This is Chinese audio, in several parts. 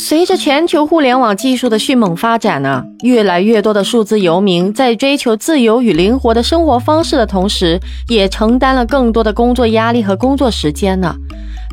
随着全球互联网技术的迅猛发展呢，越来越多的数字游民在追求自由与灵活的生活方式的同时，也承担了更多的工作压力和工作时间呢。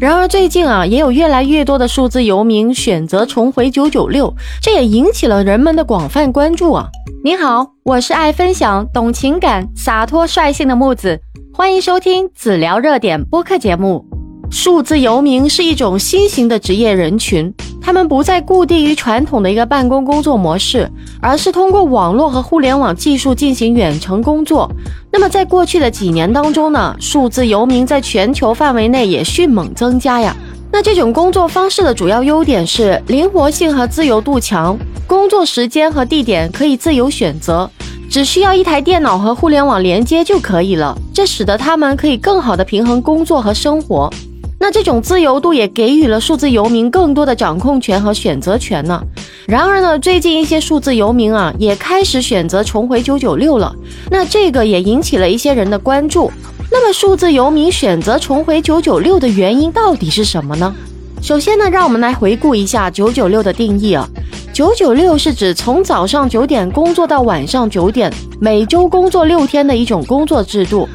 然而最近啊，也有越来越多的数字游民选择重回九九六，这也引起了人们的广泛关注啊。你好，我是爱分享、懂情感、洒脱率性的木子，欢迎收听子聊热点播客节目。数字游民是一种新型的职业人群，他们不再固定于传统的一个办公工作模式，而是通过网络和互联网技术进行远程工作。那么在过去的几年当中呢，数字游民在全球范围内也迅猛增加呀。那这种工作方式的主要优点是灵活性和自由度强，工作时间和地点可以自由选择，只需要一台电脑和互联网连接就可以了。这使得他们可以更好的平衡工作和生活。那这种自由度也给予了数字游民更多的掌控权和选择权呢。然而呢，最近一些数字游民啊，也开始选择重回九九六了。那这个也引起了一些人的关注。那么，数字游民选择重回九九六的原因到底是什么呢？首先呢，让我们来回顾一下九九六的定义啊。九九六是指从早上九点工作到晚上九点，每周工作六天的一种工作制度。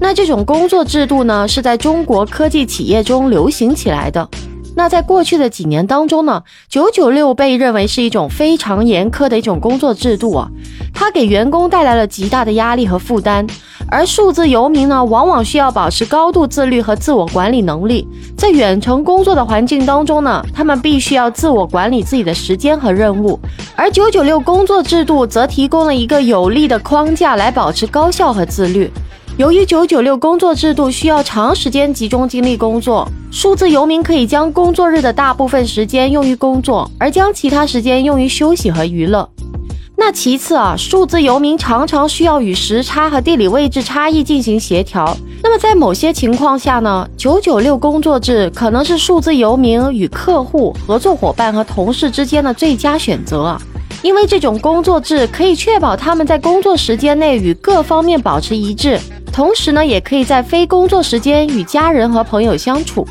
那这种工作制度呢，是在中国科技企业中流行起来的。那在过去的几年当中呢，九九六被认为是一种非常严苛的一种工作制度啊，它给员工带来了极大的压力和负担。而数字游民呢，往往需要保持高度自律和自我管理能力。在远程工作的环境当中呢，他们必须要自我管理自己的时间和任务。而九九六工作制度则提供了一个有力的框架来保持高效和自律。由于九九六工作制度需要长时间集中精力工作，数字游民可以将工作日的大部分时间用于工作，而将其他时间用于休息和娱乐。那其次啊，数字游民常常需要与时差和地理位置差异进行协调。那么在某些情况下呢，九九六工作制可能是数字游民与客户、合作伙伴和同事之间的最佳选择。因为这种工作制可以确保他们在工作时间内与各方面保持一致。同时呢，也可以在非工作时间与家人和朋友相处。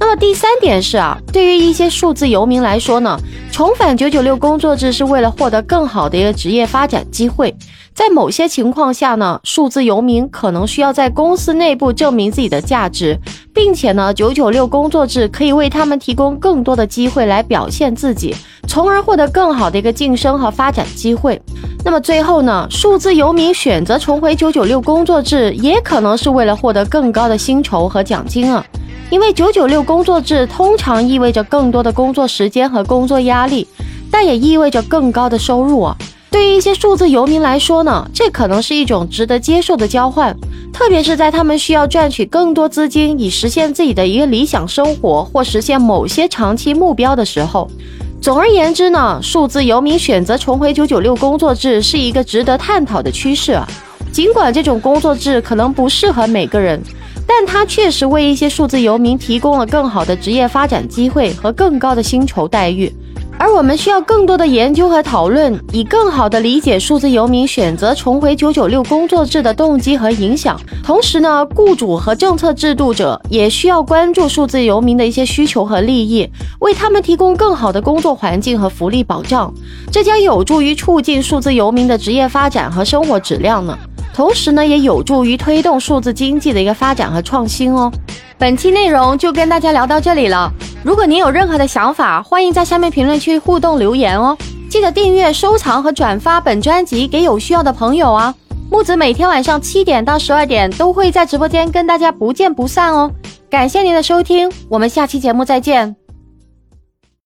那么第三点是啊，对于一些数字游民来说呢，重返九九六工作制是为了获得更好的一个职业发展机会。在某些情况下呢，数字游民可能需要在公司内部证明自己的价值，并且呢，九九六工作制可以为他们提供更多的机会来表现自己，从而获得更好的一个晋升和发展机会。那么最后呢，数字游民选择重回九九六工作制，也可能是为了获得更高的薪酬和奖金啊。因为九九六工作制通常意味着更多的工作时间和工作压力，但也意味着更高的收入啊。对于一些数字游民来说呢，这可能是一种值得接受的交换，特别是在他们需要赚取更多资金以实现自己的一个理想生活或实现某些长期目标的时候。总而言之呢，数字游民选择重回九九六工作制是一个值得探讨的趋势啊。尽管这种工作制可能不适合每个人，但它确实为一些数字游民提供了更好的职业发展机会和更高的薪酬待遇。而我们需要更多的研究和讨论，以更好地理解数字游民选择重回九九六工作制的动机和影响。同时呢，雇主和政策制度者也需要关注数字游民的一些需求和利益，为他们提供更好的工作环境和福利保障。这将有助于促进数字游民的职业发展和生活质量呢。同时呢，也有助于推动数字经济的一个发展和创新哦。本期内容就跟大家聊到这里了。如果您有任何的想法，欢迎在下面评论区互动留言哦！记得订阅、收藏和转发本专辑给有需要的朋友啊！木子每天晚上七点到十二点都会在直播间跟大家不见不散哦！感谢您的收听，我们下期节目再见。